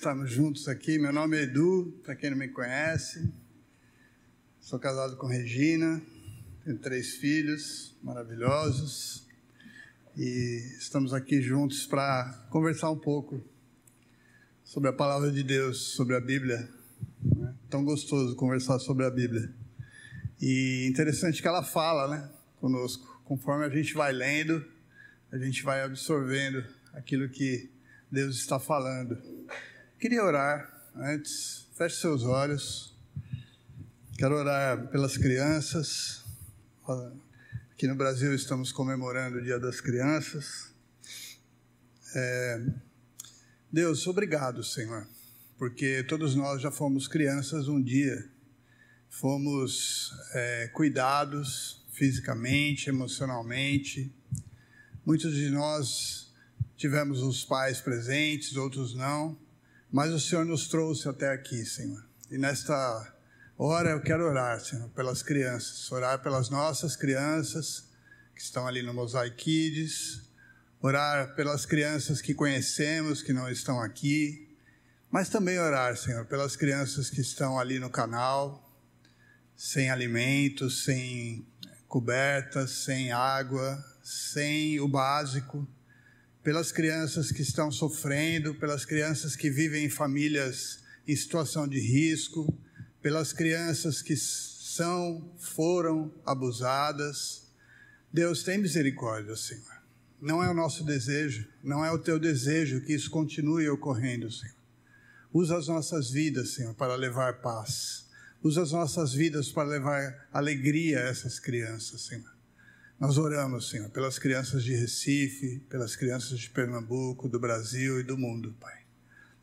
estarmos juntos aqui. Meu nome é Edu, para quem não me conhece. Sou casado com Regina, tenho três filhos maravilhosos e estamos aqui juntos para conversar um pouco sobre a palavra de Deus, sobre a Bíblia. É tão gostoso conversar sobre a Bíblia. E interessante que ela fala, né, conosco. Conforme a gente vai lendo, a gente vai absorvendo aquilo que Deus está falando. Queria orar antes, feche seus olhos. Quero orar pelas crianças. Aqui no Brasil estamos comemorando o Dia das Crianças. É... Deus, obrigado, Senhor, porque todos nós já fomos crianças um dia. Fomos é, cuidados fisicamente, emocionalmente. Muitos de nós tivemos os pais presentes, outros não, mas o Senhor nos trouxe até aqui, Senhor. E nesta hora eu quero orar, Senhor, pelas crianças, orar pelas nossas crianças que estão ali no Mosaic Kids, orar pelas crianças que conhecemos, que não estão aqui, mas também orar, Senhor, pelas crianças que estão ali no canal, sem alimentos, sem cobertas, sem água, sem o básico pelas crianças que estão sofrendo, pelas crianças que vivem em famílias em situação de risco, pelas crianças que são, foram abusadas. Deus tem misericórdia, Senhor. Não é o nosso desejo, não é o teu desejo que isso continue ocorrendo, Senhor. Usa as nossas vidas, Senhor, para levar paz. Usa as nossas vidas para levar alegria a essas crianças, Senhor. Nós oramos, Senhor, pelas crianças de Recife, pelas crianças de Pernambuco, do Brasil e do mundo, Pai.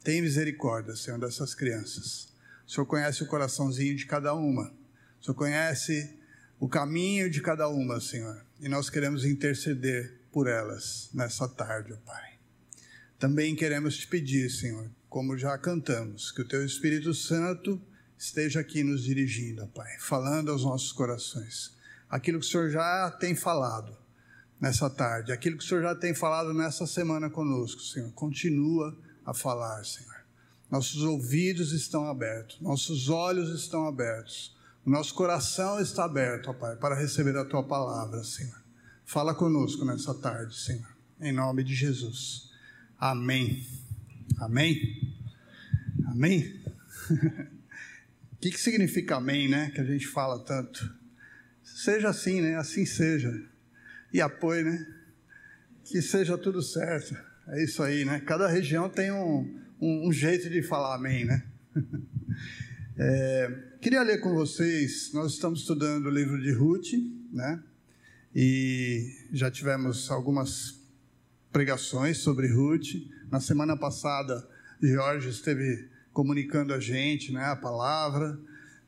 Tem misericórdia, Senhor, dessas crianças. O Senhor conhece o coraçãozinho de cada uma. O Senhor conhece o caminho de cada uma, Senhor. E nós queremos interceder por elas nessa tarde, ó Pai. Também queremos te pedir, Senhor, como já cantamos, que o Teu Espírito Santo esteja aqui nos dirigindo, ó Pai, falando aos nossos corações aquilo que o Senhor já tem falado nessa tarde, aquilo que o Senhor já tem falado nessa semana conosco, Senhor. Continua a falar, Senhor. Nossos ouvidos estão abertos, nossos olhos estão abertos, o nosso coração está aberto, ó Pai, para receber a tua palavra, Senhor. Fala conosco nessa tarde, Senhor, em nome de Jesus. Amém. Amém. Amém. O que, que significa amém, né? Que a gente fala tanto. Seja assim, né? Assim seja. E apoio, né? Que seja tudo certo. É isso aí, né? Cada região tem um, um, um jeito de falar amém, né? É, queria ler com vocês, nós estamos estudando o livro de Ruth, né? E já tivemos algumas pregações sobre Ruth. Na semana passada, Jorge esteve comunicando a gente, né, a palavra.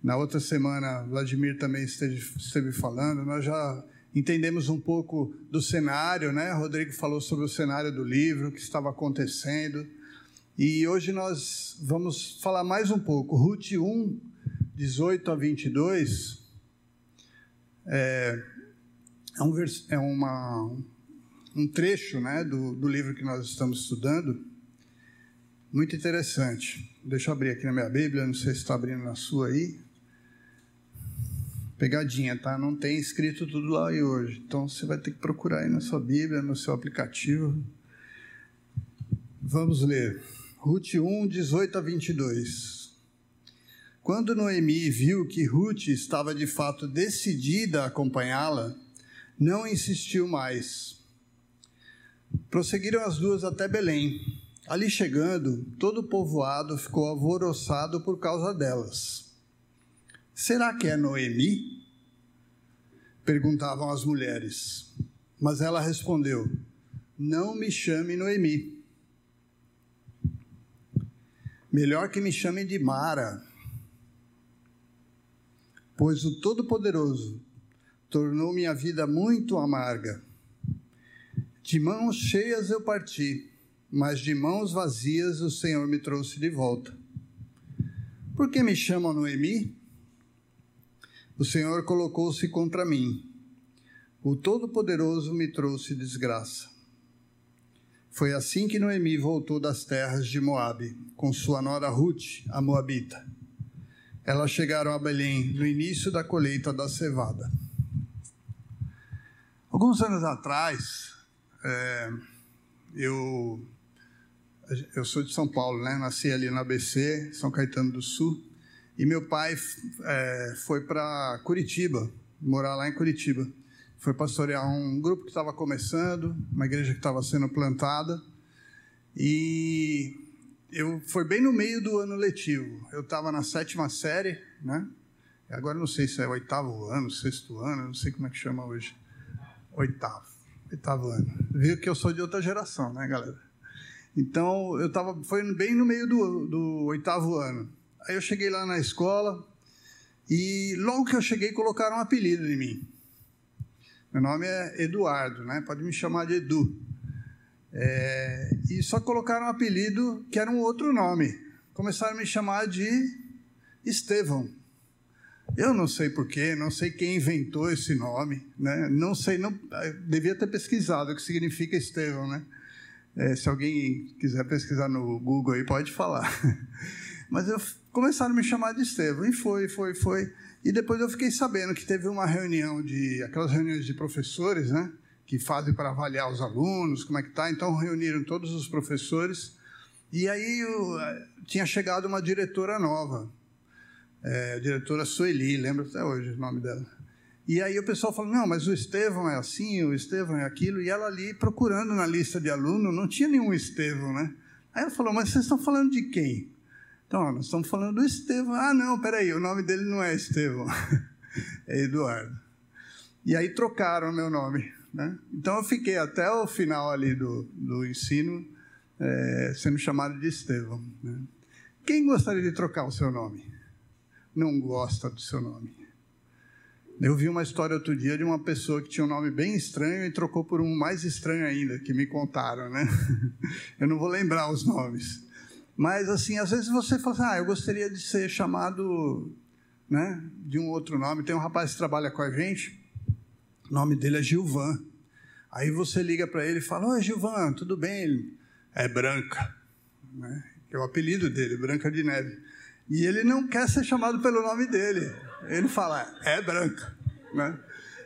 Na outra semana, Vladimir também esteve, esteve falando. Nós já entendemos um pouco do cenário, né? Rodrigo falou sobre o cenário do livro, o que estava acontecendo. E hoje nós vamos falar mais um pouco. Ruth 1, 18 a 22, é, é, um, é uma, um trecho né, do, do livro que nós estamos estudando, muito interessante. Deixa eu abrir aqui na minha Bíblia, não sei se está abrindo na sua aí. Pegadinha, tá? Não tem escrito tudo lá aí hoje. Então você vai ter que procurar aí na sua Bíblia, no seu aplicativo. Vamos ler. Ruth 1, 18 a 22. Quando Noemi viu que Ruth estava de fato decidida a acompanhá-la, não insistiu mais. Prosseguiram as duas até Belém. Ali chegando, todo o povoado ficou alvoroçado por causa delas. Será que é Noemi? Perguntavam as mulheres. Mas ela respondeu: Não me chame Noemi. Melhor que me chamem de Mara, pois o Todo-Poderoso tornou minha vida muito amarga. De mãos cheias eu parti, mas de mãos vazias o Senhor me trouxe de volta. Por que me chamam Noemi? O Senhor colocou-se contra mim. O Todo-Poderoso me trouxe desgraça. Foi assim que Noemi voltou das terras de Moabe, com sua nora Ruth, a moabita. Elas chegaram a Belém no início da colheita da cevada. Alguns anos atrás, é, eu eu sou de São Paulo, né? Nasci ali na ABC, São Caetano do Sul, e meu pai é, foi para Curitiba, morar lá em Curitiba. Foi pastorear um grupo que estava começando, uma igreja que estava sendo plantada, e eu foi bem no meio do ano letivo. Eu estava na sétima série, né? Agora não sei se é oitavo ano, sexto ano, não sei como é que chama hoje. Oitavo, oitavo ano. Viu que eu sou de outra geração, né, galera? Então, eu estava, foi bem no meio do, do oitavo ano. Aí eu cheguei lá na escola e logo que eu cheguei colocaram um apelido em mim. Meu nome é Eduardo, né? Pode me chamar de Edu. É, e só colocaram um apelido que era um outro nome. Começaram a me chamar de Estevão. Eu não sei porquê, não sei quem inventou esse nome, né? Não sei, não devia ter pesquisado o que significa Estevão, né? É, se alguém quiser pesquisar no Google aí, pode falar. Mas eu começaram a me chamar de Estevão, e foi, foi, foi. E depois eu fiquei sabendo que teve uma reunião de aquelas reuniões de professores, né, que fazem para avaliar os alunos, como é que tá. Então reuniram todos os professores e aí eu, tinha chegado uma diretora nova, é, a diretora Sueli, lembro até hoje o nome dela. E aí o pessoal falou: não, mas o Estevão é assim, o Estevão é aquilo. E ela ali procurando na lista de aluno, não tinha nenhum Estevão, né? Aí ela falou: mas vocês estão falando de quem? Então, nós estamos falando do Estevão. Ah, não, peraí, o nome dele não é Estevão, é Eduardo. E aí trocaram meu nome. Né? Então eu fiquei até o final ali do, do ensino é, sendo chamado de Estevão. Né? Quem gostaria de trocar o seu nome? Não gosta do seu nome. Eu vi uma história outro dia de uma pessoa que tinha um nome bem estranho e trocou por um mais estranho ainda, que me contaram, né? Eu não vou lembrar os nomes. Mas, assim, às vezes você fala assim, ah, eu gostaria de ser chamado né, de um outro nome. Tem um rapaz que trabalha com a gente, o nome dele é Gilvan. Aí você liga para ele e fala, oi, Gilvan, tudo bem? Ele, é Branca, né? que é o apelido dele, Branca de Neve. E ele não quer ser chamado pelo nome dele. Ele fala, é branca. Né?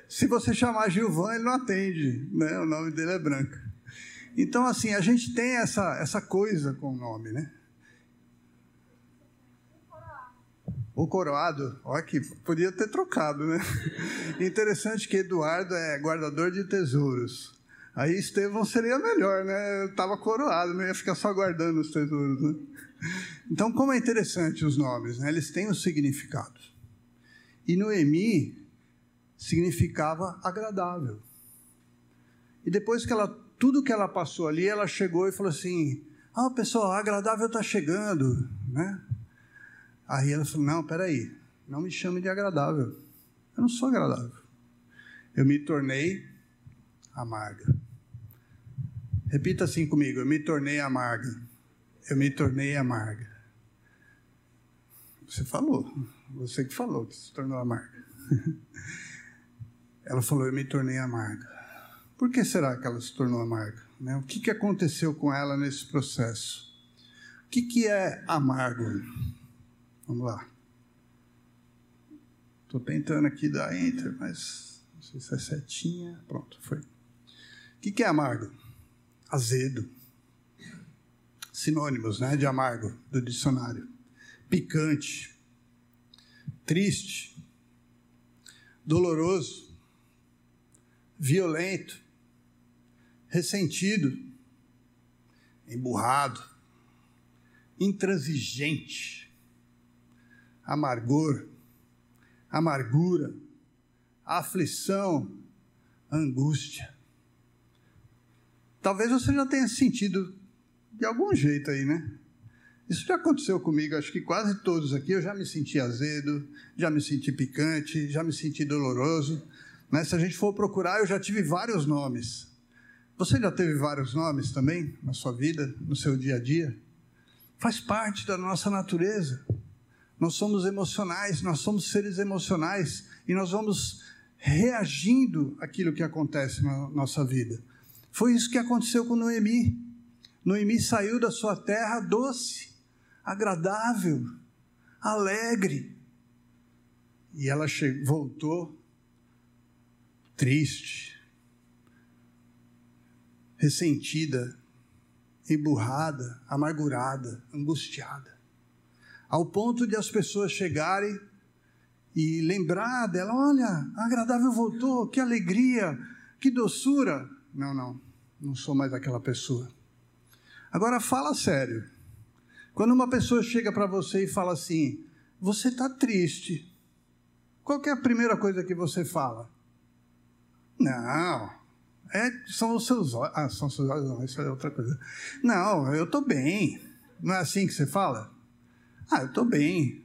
Se você chamar Gilvan, ele não atende. Né? O nome dele é branca. Então, assim, a gente tem essa, essa coisa com o nome, né? O coroado, olha que podia ter trocado, né? Interessante que Eduardo é guardador de tesouros. Aí Estevão seria melhor, né? Estava coroado, não ia ficar só guardando os tesouros, né? Então, como é interessante os nomes, né? Eles têm um significado. E Noemi significava agradável. E depois que ela, tudo que ela passou ali, ela chegou e falou assim: Ah, pessoal, agradável está chegando, né? Aí ela falou: Não, peraí, não me chame de agradável. Eu não sou agradável. Eu me tornei amarga. Repita assim comigo: Eu me tornei amarga. Eu me tornei amarga. Você falou. Você que falou que se tornou amarga. Ela falou: Eu me tornei amarga. Por que será que ela se tornou amarga? Né? O que, aconteceu com ela nesse processo? O que é amargo? Vamos lá. Estou tentando aqui dar enter, mas não sei se é setinha. Pronto, foi. O que, que é amargo? Azedo. Sinônimos né, de amargo do dicionário. Picante, triste, doloroso, violento, ressentido, emburrado, intransigente, amargor, amargura, aflição, angústia. Talvez você já tenha sentido de algum jeito aí, né? Isso já aconteceu comigo, acho que quase todos aqui. Eu já me senti azedo, já me senti picante, já me senti doloroso. Né? Se a gente for procurar, eu já tive vários nomes. Você já teve vários nomes também na sua vida, no seu dia a dia? Faz parte da nossa natureza. Nós somos emocionais, nós somos seres emocionais e nós vamos reagindo àquilo que acontece na nossa vida. Foi isso que aconteceu com Noemi. Noemi saiu da sua terra doce, agradável, alegre. E ela voltou triste, ressentida, emburrada, amargurada, angustiada. Ao ponto de as pessoas chegarem e lembrar dela: olha, agradável voltou, que alegria, que doçura. Não, não, não sou mais aquela pessoa. Agora fala sério. Quando uma pessoa chega para você e fala assim: você está triste, qual é a primeira coisa que você fala? Não, é, são os seus olhos. Ah, são os seus olhos, não, isso é outra coisa. Não, eu estou bem. Não é assim que você fala? Ah, eu estou bem.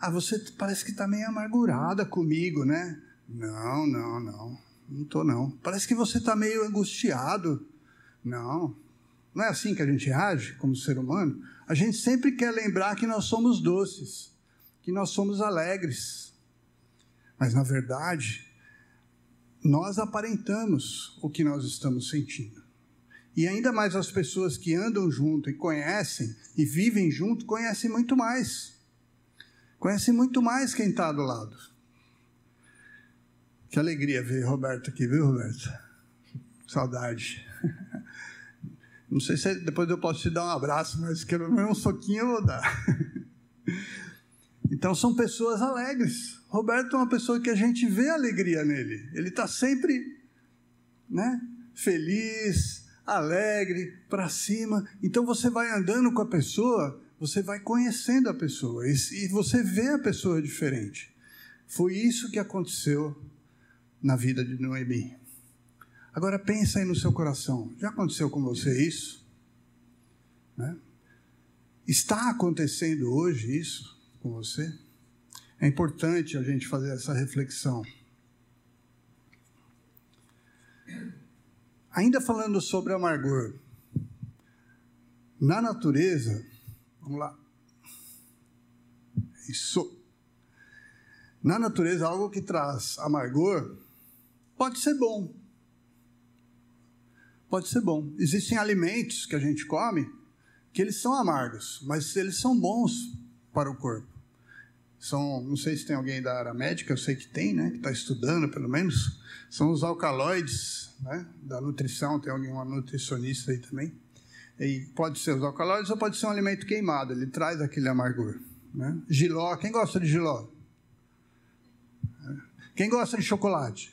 Ah, você parece que está meio amargurada comigo, né? Não, não, não. Não estou, não. Parece que você está meio angustiado. Não. Não é assim que a gente age como ser humano? A gente sempre quer lembrar que nós somos doces, que nós somos alegres. Mas, na verdade, nós aparentamos o que nós estamos sentindo. E ainda mais as pessoas que andam junto e conhecem e vivem junto, conhecem muito mais. Conhecem muito mais quem está do lado. Que alegria ver Roberto aqui, viu, Roberto? Saudade. Não sei se depois eu posso te dar um abraço, mas pelo menos um soquinho eu vou dar. Então são pessoas alegres. Roberto é uma pessoa que a gente vê alegria nele. Ele está sempre né, feliz, alegre, para cima. Então você vai andando com a pessoa, você vai conhecendo a pessoa e você vê a pessoa diferente. Foi isso que aconteceu na vida de Noemi. Agora pensa aí no seu coração. Já aconteceu com você isso? Né? Está acontecendo hoje isso com você? É importante a gente fazer essa reflexão. Ainda falando sobre amargor. Na natureza, vamos lá. Isso. Na natureza, algo que traz amargor pode ser bom. Pode ser bom. Existem alimentos que a gente come que eles são amargos, mas eles são bons para o corpo são, não sei se tem alguém da área médica, eu sei que tem, né, que está estudando pelo menos, são os alcaloides, né, da nutrição, tem alguém, uma nutricionista aí também, e pode ser os alcaloides ou pode ser um alimento queimado, ele traz aquele amargor, né. Giló, quem gosta de giló? Quem gosta de chocolate?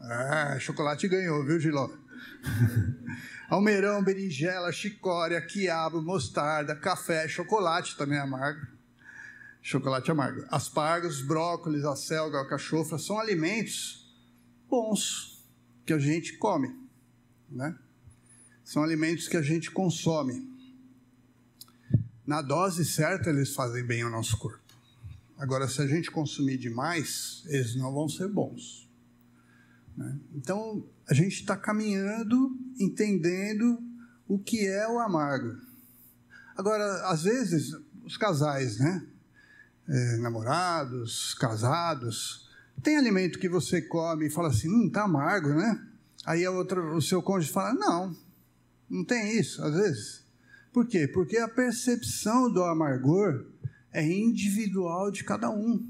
Ah, chocolate ganhou, viu, Giló? Almeirão, berinjela, chicória, quiabo, mostarda, café, chocolate também é amargo chocolate amargo. Aspargos, brócolis, acelga, alcachofra são alimentos bons que a gente come, né? São alimentos que a gente consome. Na dose certa, eles fazem bem ao nosso corpo. Agora, se a gente consumir demais, eles não vão ser bons. Né? Então, a gente está caminhando, entendendo o que é o amargo. Agora, às vezes, os casais, né? É, namorados, casados, tem alimento que você come e fala assim, hum, tá amargo, né? Aí a outra, o seu cônjuge fala, não, não tem isso, às vezes. Por quê? Porque a percepção do amargor é individual de cada um.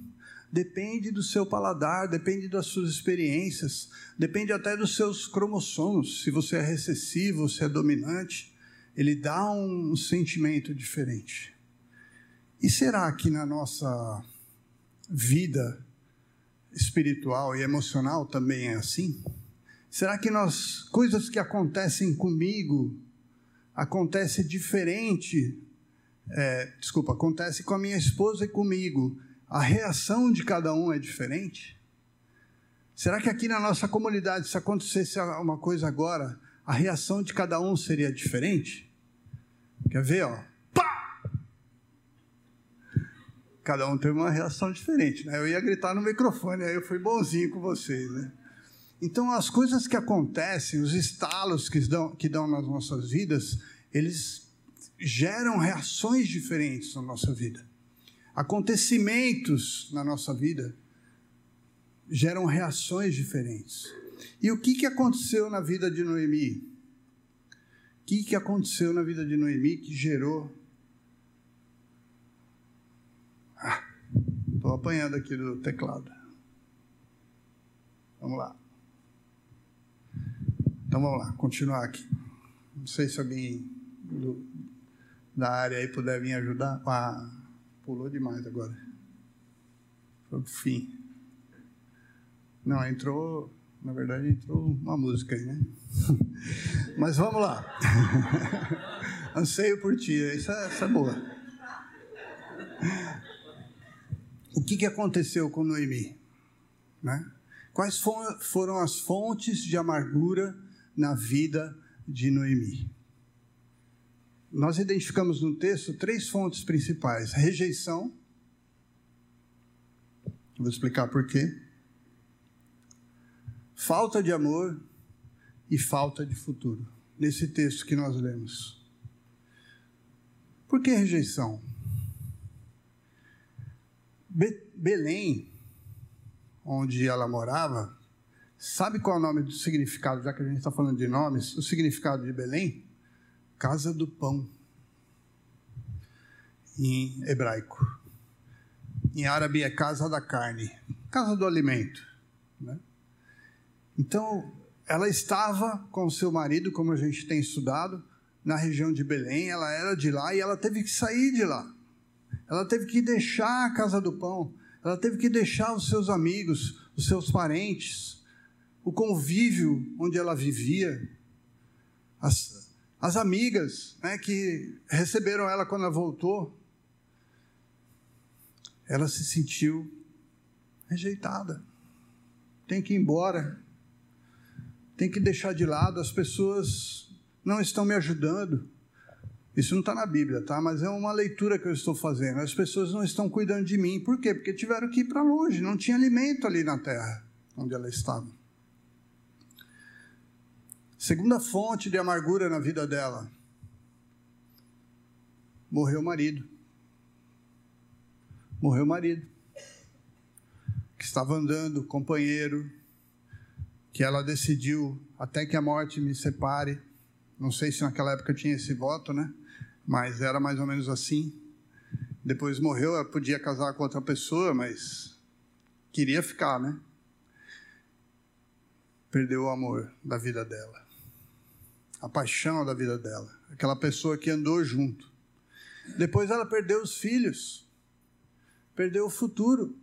Depende do seu paladar, depende das suas experiências, depende até dos seus cromossomos. Se você é recessivo, se é dominante, ele dá um sentimento diferente. E será que na nossa vida espiritual e emocional também é assim? Será que nós coisas que acontecem comigo acontece diferente? É, desculpa, acontece com a minha esposa e comigo. A reação de cada um é diferente? Será que aqui na nossa comunidade, se acontecesse uma coisa agora, a reação de cada um seria diferente? Quer ver, ó? Cada um teve uma reação diferente. Né? Eu ia gritar no microfone, aí eu fui bonzinho com vocês. Né? Então, as coisas que acontecem, os estalos que dão, que dão nas nossas vidas, eles geram reações diferentes na nossa vida. Acontecimentos na nossa vida geram reações diferentes. E o que, que aconteceu na vida de Noemi? O que, que aconteceu na vida de Noemi que gerou. Estou ah, apanhando aqui do teclado. Vamos lá. Então vamos lá, continuar aqui. Não sei se alguém do, da área aí puder vir ajudar. Ah, pulou demais agora. Foi o fim. Não, entrou. Na verdade, entrou uma música aí, né? Mas vamos lá. Anseio por ti, essa, é boa. O que, que aconteceu com Noemi? Né? Quais foram as fontes de amargura na vida de Noemi? Nós identificamos no texto três fontes principais: rejeição. Vou explicar por quê. Falta de amor e falta de futuro. Nesse texto que nós lemos. Por que rejeição? Be Belém, onde ela morava, sabe qual é o nome do significado, já que a gente está falando de nomes? O significado de Belém? Casa do pão, em hebraico. Em árabe é casa da carne, casa do alimento. Né? Então, ela estava com seu marido, como a gente tem estudado, na região de Belém, ela era de lá e ela teve que sair de lá. Ela teve que deixar a casa do pão, ela teve que deixar os seus amigos, os seus parentes, o convívio onde ela vivia, as, as amigas né, que receberam ela quando ela voltou. Ela se sentiu rejeitada. Tem que ir embora. Tem que deixar de lado. As pessoas não estão me ajudando. Isso não está na Bíblia, tá? Mas é uma leitura que eu estou fazendo. As pessoas não estão cuidando de mim. Por quê? Porque tiveram que ir para longe. Não tinha alimento ali na terra onde ela estava. Segunda fonte de amargura na vida dela. Morreu o marido. Morreu o marido. Que estava andando, companheiro. Que ela decidiu, até que a morte me separe. Não sei se naquela época tinha esse voto, né? Mas era mais ou menos assim. Depois morreu, ela podia casar com outra pessoa, mas queria ficar, né? Perdeu o amor da vida dela a paixão da vida dela, aquela pessoa que andou junto. Depois ela perdeu os filhos, perdeu o futuro.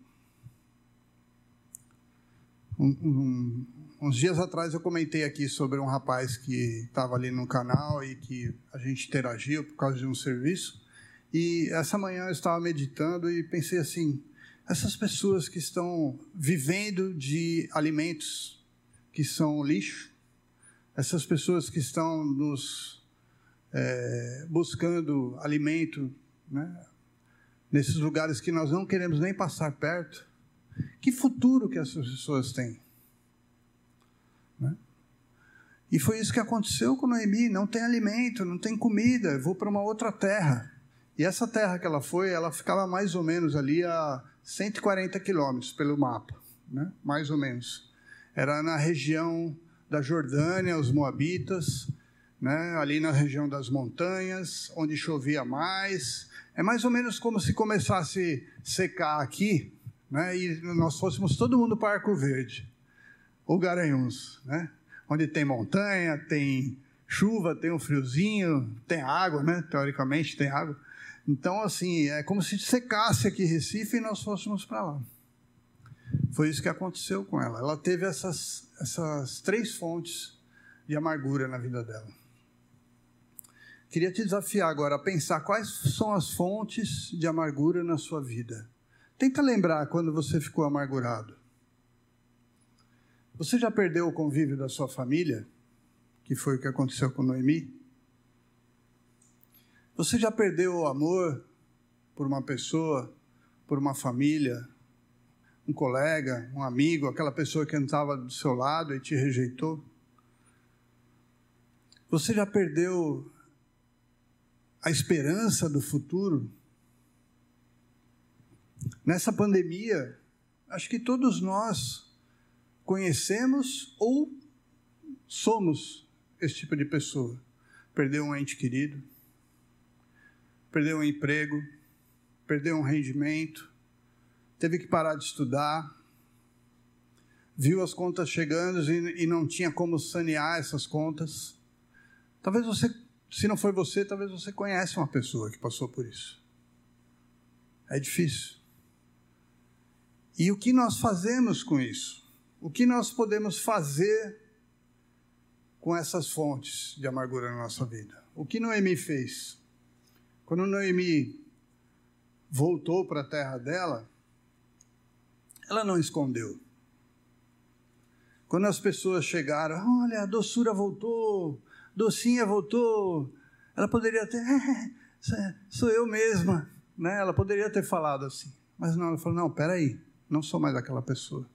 Um, um, uns dias atrás eu comentei aqui sobre um rapaz que estava ali no canal e que a gente interagiu por causa de um serviço. E essa manhã eu estava meditando e pensei assim: essas pessoas que estão vivendo de alimentos que são lixo, essas pessoas que estão nos é, buscando alimento, né? nesses lugares que nós não queremos nem passar perto, que futuro que essas pessoas têm? Né? E foi isso que aconteceu com Noemi: não tem alimento, não tem comida, vou para uma outra terra. E essa terra que ela foi, ela ficava mais ou menos ali a 140 quilômetros pelo mapa, né? mais ou menos. Era na região da Jordânia, os Moabitas, né, ali na região das montanhas, onde chovia mais. É mais ou menos como se começasse a secar aqui, né, e nós fôssemos todo mundo para Arco Verde, ou Garanhuns, né, onde tem montanha, tem chuva, tem um friozinho, tem água, né, teoricamente tem água. Então, assim, é como se secasse aqui Recife e nós fôssemos para lá. Foi isso que aconteceu com ela. Ela teve essas, essas três fontes de amargura na vida dela. Queria te desafiar agora a pensar quais são as fontes de amargura na sua vida. Tenta lembrar quando você ficou amargurado. Você já perdeu o convívio da sua família? Que foi o que aconteceu com Noemi? Você já perdeu o amor por uma pessoa, por uma família, um colega, um amigo, aquela pessoa que estava do seu lado e te rejeitou? Você já perdeu a esperança do futuro? Nessa pandemia, acho que todos nós conhecemos ou somos esse tipo de pessoa. perdeu um ente querido, perdeu um emprego, perdeu um rendimento, teve que parar de estudar, viu as contas chegando e, não tinha como sanear essas contas. Talvez você, se não foi você, talvez você conhece uma pessoa que passou por isso. É difícil. E o que nós fazemos com isso? O que nós podemos fazer com essas fontes de amargura na nossa vida? O que Noemi fez? Quando Noemi voltou para a terra dela, ela não escondeu. Quando as pessoas chegaram, olha, a doçura voltou, docinha voltou, ela poderia ter, é, sou eu mesma, né? Ela poderia ter falado assim, mas não, ela falou, não, peraí, não sou mais aquela pessoa.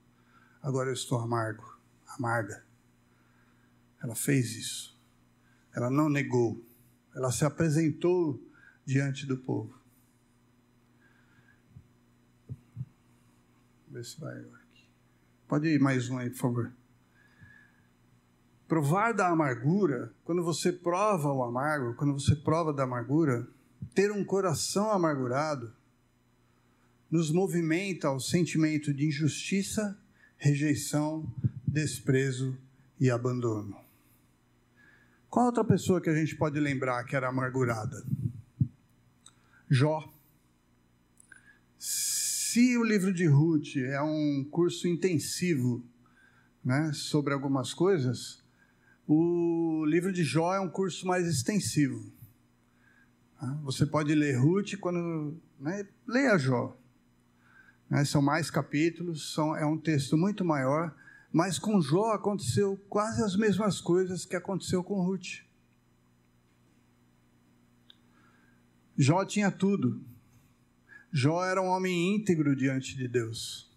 Agora eu estou amargo, amarga. Ela fez isso. Ela não negou. Ela se apresentou diante do povo. Vê se vai aqui. Pode ir mais um aí, por favor. Provar da amargura, quando você prova o amargo, quando você prova da amargura, ter um coração amargurado nos movimenta ao sentimento de injustiça, rejeição, desprezo e abandono. Qual outra pessoa que a gente pode lembrar que era amargurada? Jó. Se o livro de Ruth é um curso intensivo né, sobre algumas coisas, o livro de Jó é um curso mais extensivo. Você pode ler Ruth quando. Né, leia Jó. Né? São mais capítulos, são, é um texto muito maior, mas com Jó aconteceu quase as mesmas coisas que aconteceu com Ruth. Jó tinha tudo. Jó era um homem íntegro diante de Deus.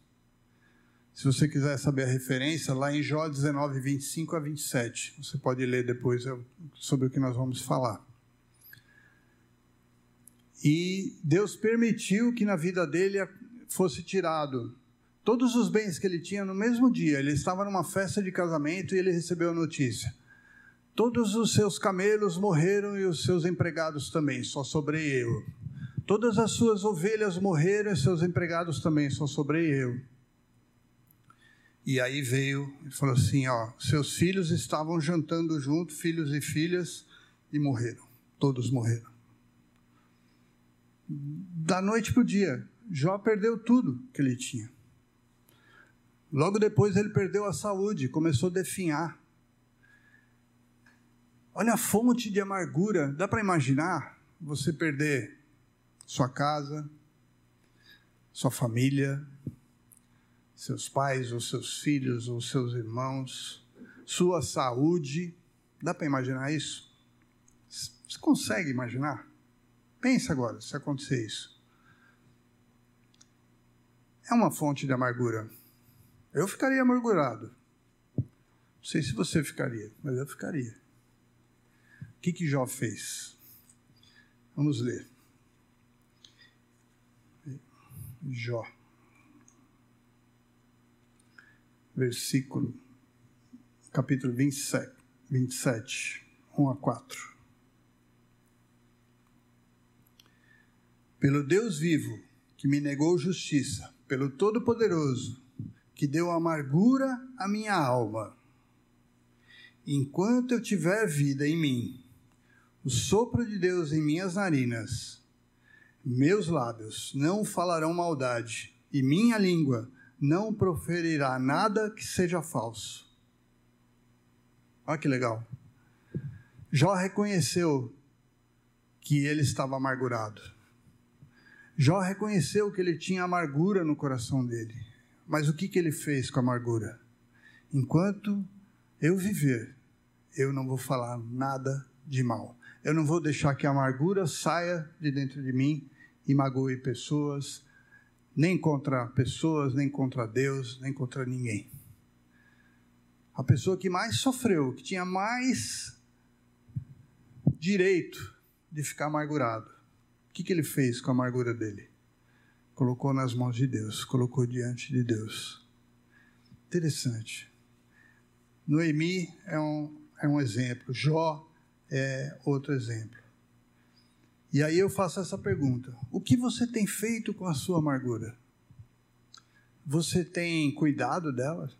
Se você quiser saber a referência, lá em Jó 19, 25 a 27, você pode ler depois sobre o que nós vamos falar. E Deus permitiu que na vida dele fosse tirado todos os bens que ele tinha no mesmo dia. Ele estava numa festa de casamento e ele recebeu a notícia. Todos os seus camelos morreram e os seus empregados também, só sobrei eu. Todas as suas ovelhas morreram e seus empregados também, só sobrei eu. E aí veio e falou assim: ó, seus filhos estavam jantando junto, filhos e filhas, e morreram. Todos morreram. Da noite para o dia, Jó perdeu tudo que ele tinha. Logo depois ele perdeu a saúde, começou a definhar. Olha a fonte de amargura. Dá para imaginar você perder sua casa, sua família, seus pais, ou seus filhos, ou seus irmãos, sua saúde. Dá para imaginar isso? Você consegue imaginar? Pensa agora se acontecer isso é uma fonte de amargura. Eu ficaria amargurado. Não sei se você ficaria, mas eu ficaria. O que, que Jó fez? Vamos ler. Jó. Versículo, capítulo 27, 27, 1 a 4. Pelo Deus vivo, que me negou justiça, pelo Todo-Poderoso, que deu amargura à minha alma. Enquanto eu tiver vida em mim, o sopro de Deus em minhas narinas, meus lábios não falarão maldade, e minha língua não proferirá nada que seja falso. Olha que legal. Jó reconheceu que ele estava amargurado. Jó reconheceu que ele tinha amargura no coração dele. Mas o que, que ele fez com a amargura? Enquanto eu viver, eu não vou falar nada de mal. Eu não vou deixar que a amargura saia de dentro de mim e magoe pessoas, nem contra pessoas, nem contra Deus, nem contra ninguém. A pessoa que mais sofreu, que tinha mais direito de ficar amargurado, que, que ele fez com a amargura dele? Colocou nas mãos de Deus, colocou diante de Deus. Interessante. Noemi é um, é um exemplo, Jó é outro exemplo. E aí eu faço essa pergunta: o que você tem feito com a sua amargura? Você tem cuidado dela?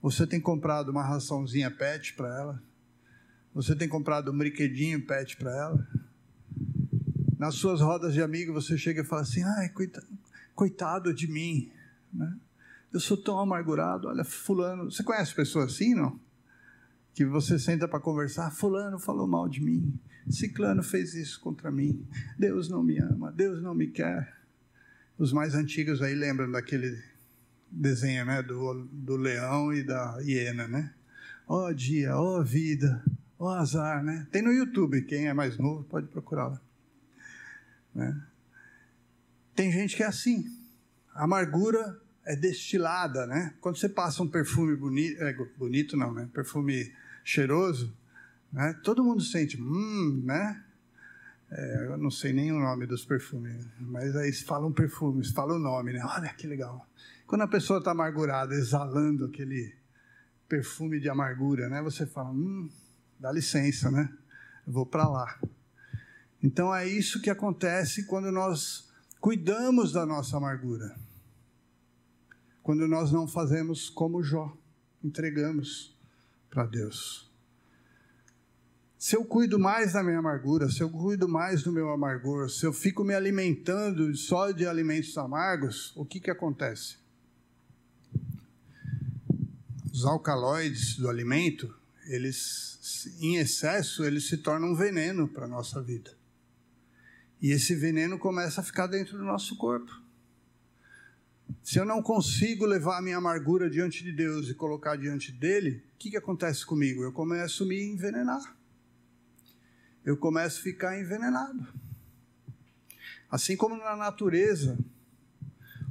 Você tem comprado uma raçãozinha pet para ela? Você tem comprado um brinquedinho pet para ela? Nas suas rodas de amigos você chega e fala assim: ai, coitado, coitado de mim, né? Eu sou tão amargurado. Olha, Fulano. Você conhece pessoas assim, não? Que você senta para conversar. Fulano falou mal de mim. Ciclano fez isso contra mim. Deus não me ama. Deus não me quer. Os mais antigos aí lembram daquele desenho, né? Do, do leão e da hiena, né? Ó oh, dia, ó oh, vida, ó oh, azar, né? Tem no YouTube. Quem é mais novo pode procurar lá. Né? Tem gente que é assim. amargura é destilada, né? Quando você passa um perfume bonito, é, bonito não, né? Perfume cheiroso, né? Todo mundo sente, hum, né? É, eu não sei nem o nome dos perfumes, mas aí falam perfumes, falam o nome, né? Olha que legal. Quando a pessoa está amargurada, exalando aquele perfume de amargura, né? Você fala, hum, dá licença, né? Eu vou para lá. Então é isso que acontece quando nós cuidamos da nossa amargura quando nós não fazemos como Jó, entregamos para Deus. Se eu cuido mais da minha amargura, se eu cuido mais do meu amargor, se eu fico me alimentando só de alimentos amargos, o que, que acontece? Os alcaloides do alimento, eles, em excesso, eles se tornam um veneno para a nossa vida. E esse veneno começa a ficar dentro do nosso corpo. Se eu não consigo levar a minha amargura diante de Deus e colocar diante dele, o que, que acontece comigo? Eu começo a me envenenar. Eu começo a ficar envenenado. Assim como na natureza,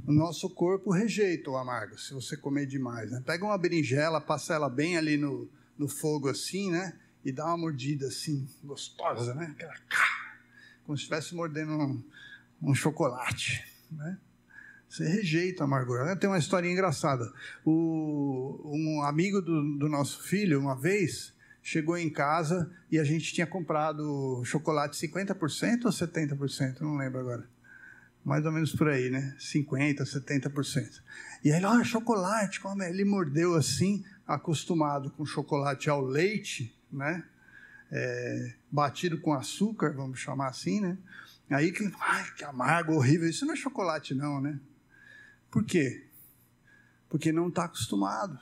o nosso corpo rejeita o amargo, se você comer demais. Né? Pega uma berinjela, passa ela bem ali no, no fogo assim, né? E dá uma mordida assim, gostosa, né? Aquela, como se estivesse mordendo um, um chocolate, né? Você rejeita a amargura. Tem uma história engraçada. O, um amigo do, do nosso filho, uma vez, chegou em casa e a gente tinha comprado chocolate 50% ou 70%, não lembro agora. Mais ou menos por aí, né? 50%, 70%. E aí, olha, chocolate, como é? ele mordeu assim, acostumado com chocolate ao leite, né? É, batido com açúcar, vamos chamar assim, né? Aí que, ai, que amargo, horrível. Isso não é chocolate, não, né? Por quê? Porque não está acostumado.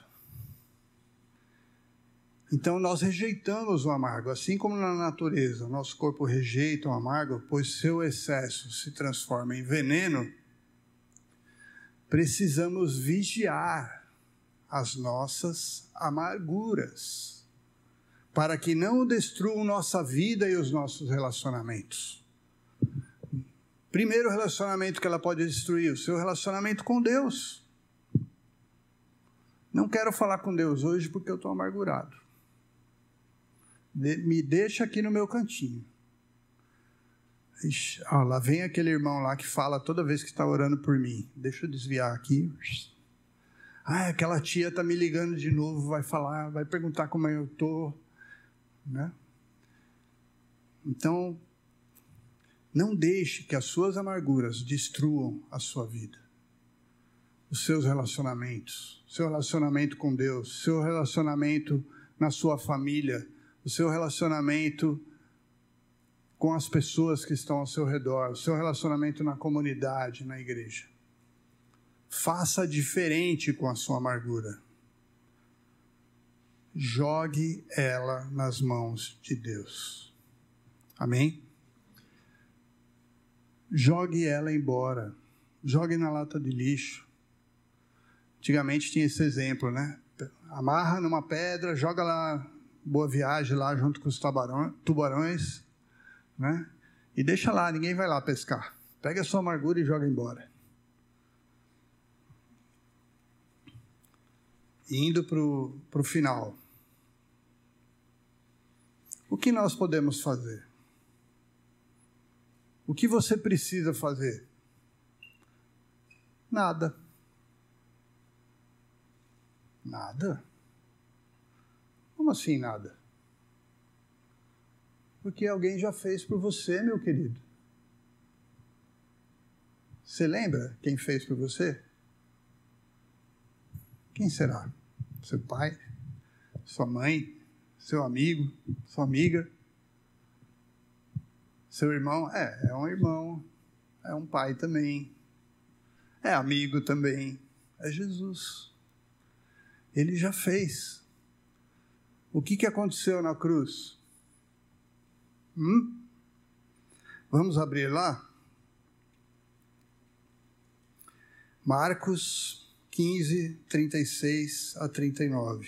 Então nós rejeitamos o amargo, assim como na natureza, nosso corpo rejeita o amargo, pois seu excesso se transforma em veneno. Precisamos vigiar as nossas amarguras, para que não destruam nossa vida e os nossos relacionamentos. Primeiro relacionamento que ela pode destruir, o seu relacionamento com Deus. Não quero falar com Deus hoje porque eu estou amargurado. Me deixa aqui no meu cantinho. Ixi, ó, lá vem aquele irmão lá que fala toda vez que está orando por mim. Deixa eu desviar aqui. Ah, aquela tia está me ligando de novo, vai falar, vai perguntar como eu estou. Né? Então, não deixe que as suas amarguras destruam a sua vida, os seus relacionamentos, seu relacionamento com Deus, seu relacionamento na sua família, o seu relacionamento com as pessoas que estão ao seu redor, o seu relacionamento na comunidade, na igreja. Faça diferente com a sua amargura. Jogue ela nas mãos de Deus. Amém? jogue ela embora. Jogue na lata de lixo. Antigamente tinha esse exemplo, né? Amarra numa pedra, joga lá, boa viagem lá junto com os tubarões, né? E deixa lá, ninguém vai lá pescar. Pega a sua amargura e joga embora. Indo para o final. O que nós podemos fazer? O que você precisa fazer? Nada. Nada? Como assim nada? Porque alguém já fez por você, meu querido. Você lembra quem fez por você? Quem será? Seu pai? Sua mãe? Seu amigo? Sua amiga? Seu irmão? É, é um irmão. É um pai também. É amigo também. É Jesus. Ele já fez. O que, que aconteceu na cruz? Hum? Vamos abrir lá? Marcos 15, 36 a 39.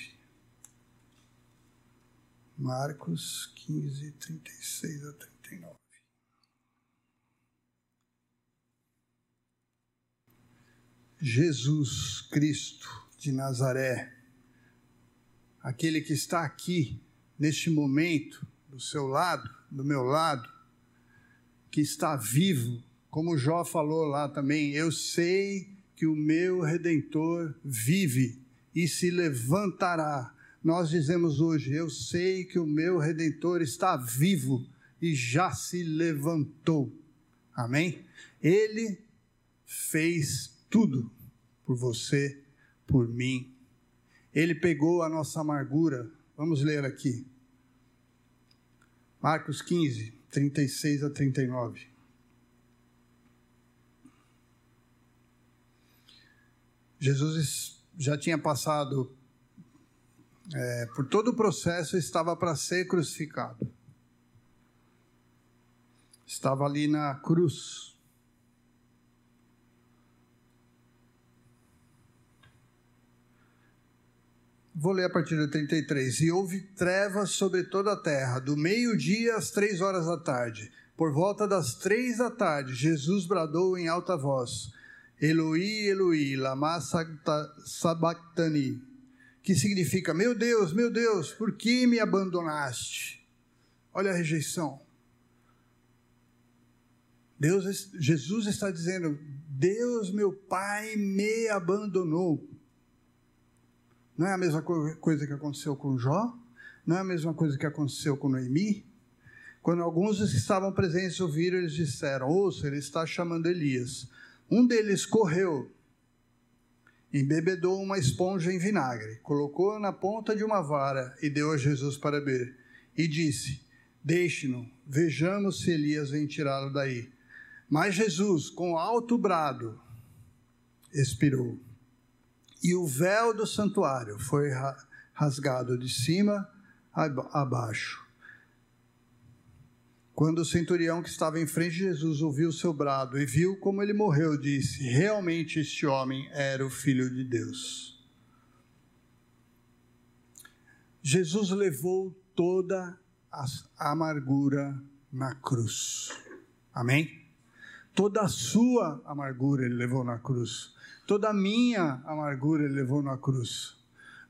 Marcos 15, 36 a 39. Jesus Cristo de Nazaré, aquele que está aqui neste momento, do seu lado, do meu lado, que está vivo, como Jó falou lá também, eu sei que o meu redentor vive e se levantará. Nós dizemos hoje, eu sei que o meu redentor está vivo e já se levantou. Amém? Ele fez tudo por você, por mim. Ele pegou a nossa amargura. Vamos ler aqui. Marcos 15, 36 a 39. Jesus já tinha passado é, por todo o processo, estava para ser crucificado. Estava ali na cruz. Vou ler a partir do 33. E houve trevas sobre toda a terra, do meio-dia às três horas da tarde. Por volta das três da tarde, Jesus bradou em alta voz: Eloi, Eloi, lama sabachthani, que significa: Meu Deus, meu Deus, por que me abandonaste? Olha a rejeição. Deus, Jesus está dizendo: Deus, meu Pai, me abandonou. Não é a mesma coisa que aconteceu com Jó? Não é a mesma coisa que aconteceu com Noemi? Quando alguns que estavam presentes ouviram, eles disseram: Ouça, ele está chamando Elias. Um deles correu, embebedou uma esponja em vinagre, colocou-a na ponta de uma vara e deu a Jesus para beber. E disse: Deixe-no, vejamos se Elias vem tirá-lo daí. Mas Jesus, com alto brado, expirou e o véu do santuário foi rasgado de cima a baixo. Quando o centurião que estava em frente de Jesus ouviu o seu brado e viu como ele morreu, disse: Realmente este homem era o filho de Deus. Jesus levou toda a amargura na cruz. Amém? Toda a sua amargura ele levou na cruz. Toda a minha amargura ele levou na cruz.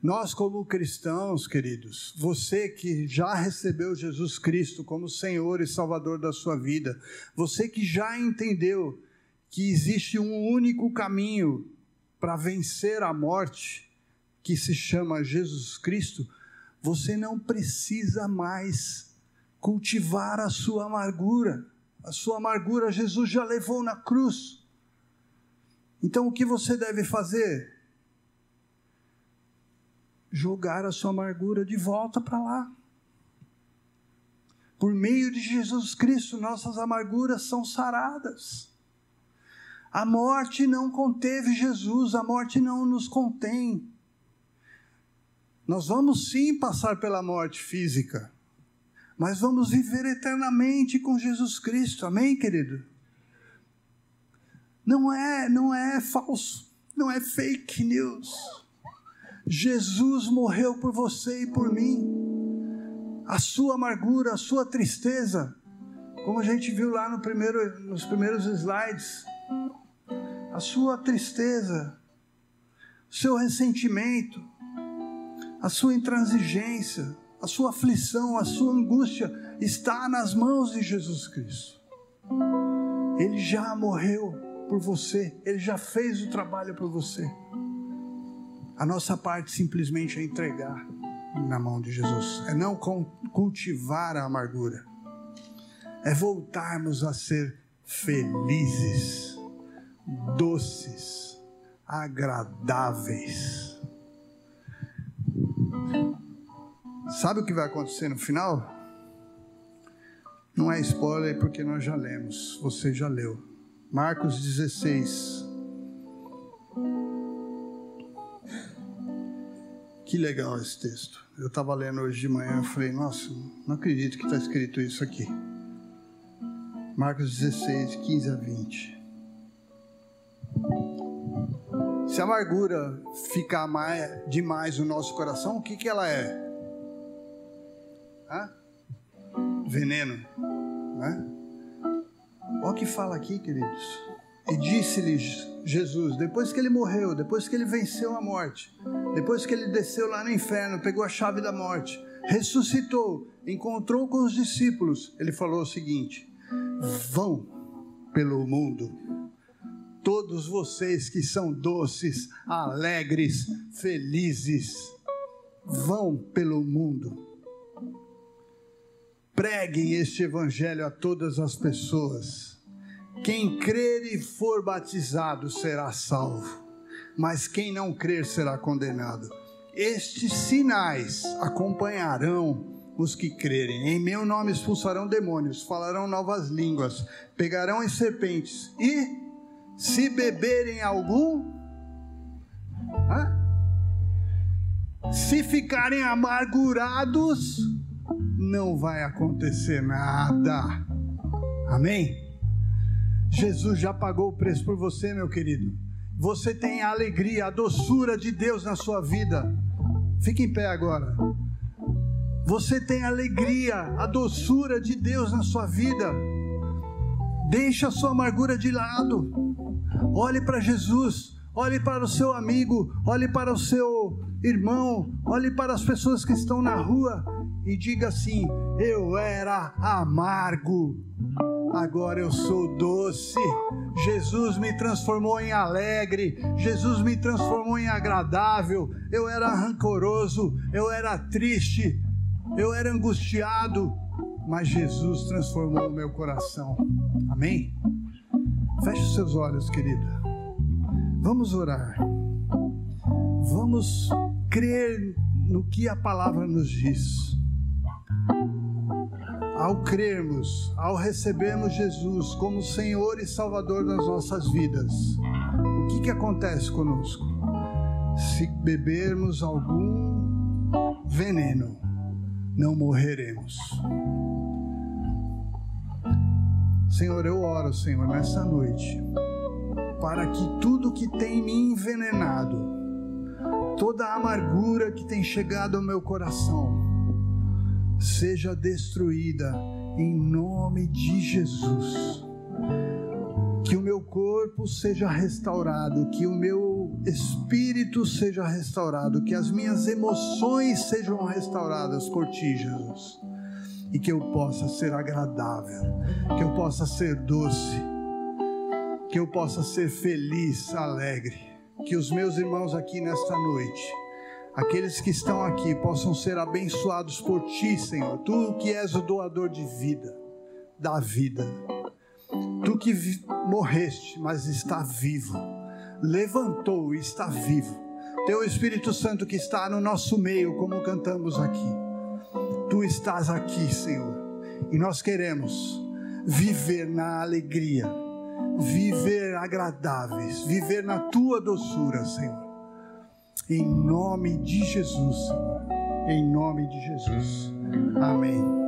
Nós, como cristãos, queridos, você que já recebeu Jesus Cristo como Senhor e Salvador da sua vida, você que já entendeu que existe um único caminho para vencer a morte, que se chama Jesus Cristo, você não precisa mais cultivar a sua amargura. A sua amargura Jesus já levou na cruz. Então o que você deve fazer? Jogar a sua amargura de volta para lá. Por meio de Jesus Cristo, nossas amarguras são saradas. A morte não conteve Jesus, a morte não nos contém. Nós vamos sim passar pela morte física, mas vamos viver eternamente com Jesus Cristo. Amém, querido? Não é, não é falso, não é fake news. Jesus morreu por você e por mim. A sua amargura, a sua tristeza, como a gente viu lá no primeiro, nos primeiros slides, a sua tristeza, o seu ressentimento, a sua intransigência, a sua aflição, a sua angústia está nas mãos de Jesus Cristo. Ele já morreu por você, Ele já fez o trabalho por você. A nossa parte simplesmente é entregar na mão de Jesus, é não cultivar a amargura. é voltarmos a ser felizes, doces, agradáveis. Sabe o que vai acontecer no final? Não é spoiler porque nós já lemos, você já leu. Marcos 16. Que legal esse texto. Eu estava lendo hoje de manhã e falei, nossa, não acredito que está escrito isso aqui. Marcos 16, 15 a 20. Se a amargura ficar mais, demais no nosso coração, o que, que ela é? Hã? Veneno. Né? Olha o que fala aqui, queridos. E disse-lhe Jesus, depois que ele morreu, depois que ele venceu a morte, depois que ele desceu lá no inferno, pegou a chave da morte, ressuscitou, encontrou com os discípulos, ele falou o seguinte: vão pelo mundo, todos vocês que são doces, alegres, felizes, vão pelo mundo. Preguem este evangelho a todas as pessoas. Quem crer e for batizado será salvo, mas quem não crer será condenado. Estes sinais acompanharão os que crerem. Em meu nome expulsarão demônios, falarão novas línguas, pegarão em serpentes e, se beberem algum, hã? se ficarem amargurados, não vai acontecer nada. Amém? Jesus já pagou o preço por você, meu querido. Você tem a alegria, a doçura de Deus na sua vida. Fique em pé agora. Você tem a alegria, a doçura de Deus na sua vida. Deixa a sua amargura de lado. Olhe para Jesus, olhe para o seu amigo, olhe para o seu irmão, olhe para as pessoas que estão na rua e diga assim: Eu era amargo, agora eu sou doce. Jesus me transformou em alegre, Jesus me transformou em agradável. Eu era rancoroso, eu era triste, eu era angustiado, mas Jesus transformou o meu coração. Amém? Feche os seus olhos, querida. Vamos orar. Vamos crer no que a palavra nos diz. Ao crermos, ao recebermos Jesus como Senhor e Salvador das nossas vidas, o que, que acontece conosco? Se bebermos algum veneno, não morreremos. Senhor, eu oro, Senhor, nessa noite, para que tudo que tem me envenenado, toda a amargura que tem chegado ao meu coração, seja destruída em nome de Jesus. Que o meu corpo seja restaurado, que o meu espírito seja restaurado, que as minhas emoções sejam restauradas por ti, Jesus. E que eu possa ser agradável, que eu possa ser doce, que eu possa ser feliz, alegre. Que os meus irmãos aqui nesta noite, aqueles que estão aqui, possam ser abençoados por ti, Senhor. Tu que és o doador de vida, da vida. Tu que morreste, mas está vivo, levantou e está vivo. Teu Espírito Santo que está no nosso meio, como cantamos aqui. Tu estás aqui, Senhor, e nós queremos viver na alegria, viver agradáveis, viver na tua doçura, Senhor. Em nome de Jesus, Senhor. Em nome de Jesus. Amém.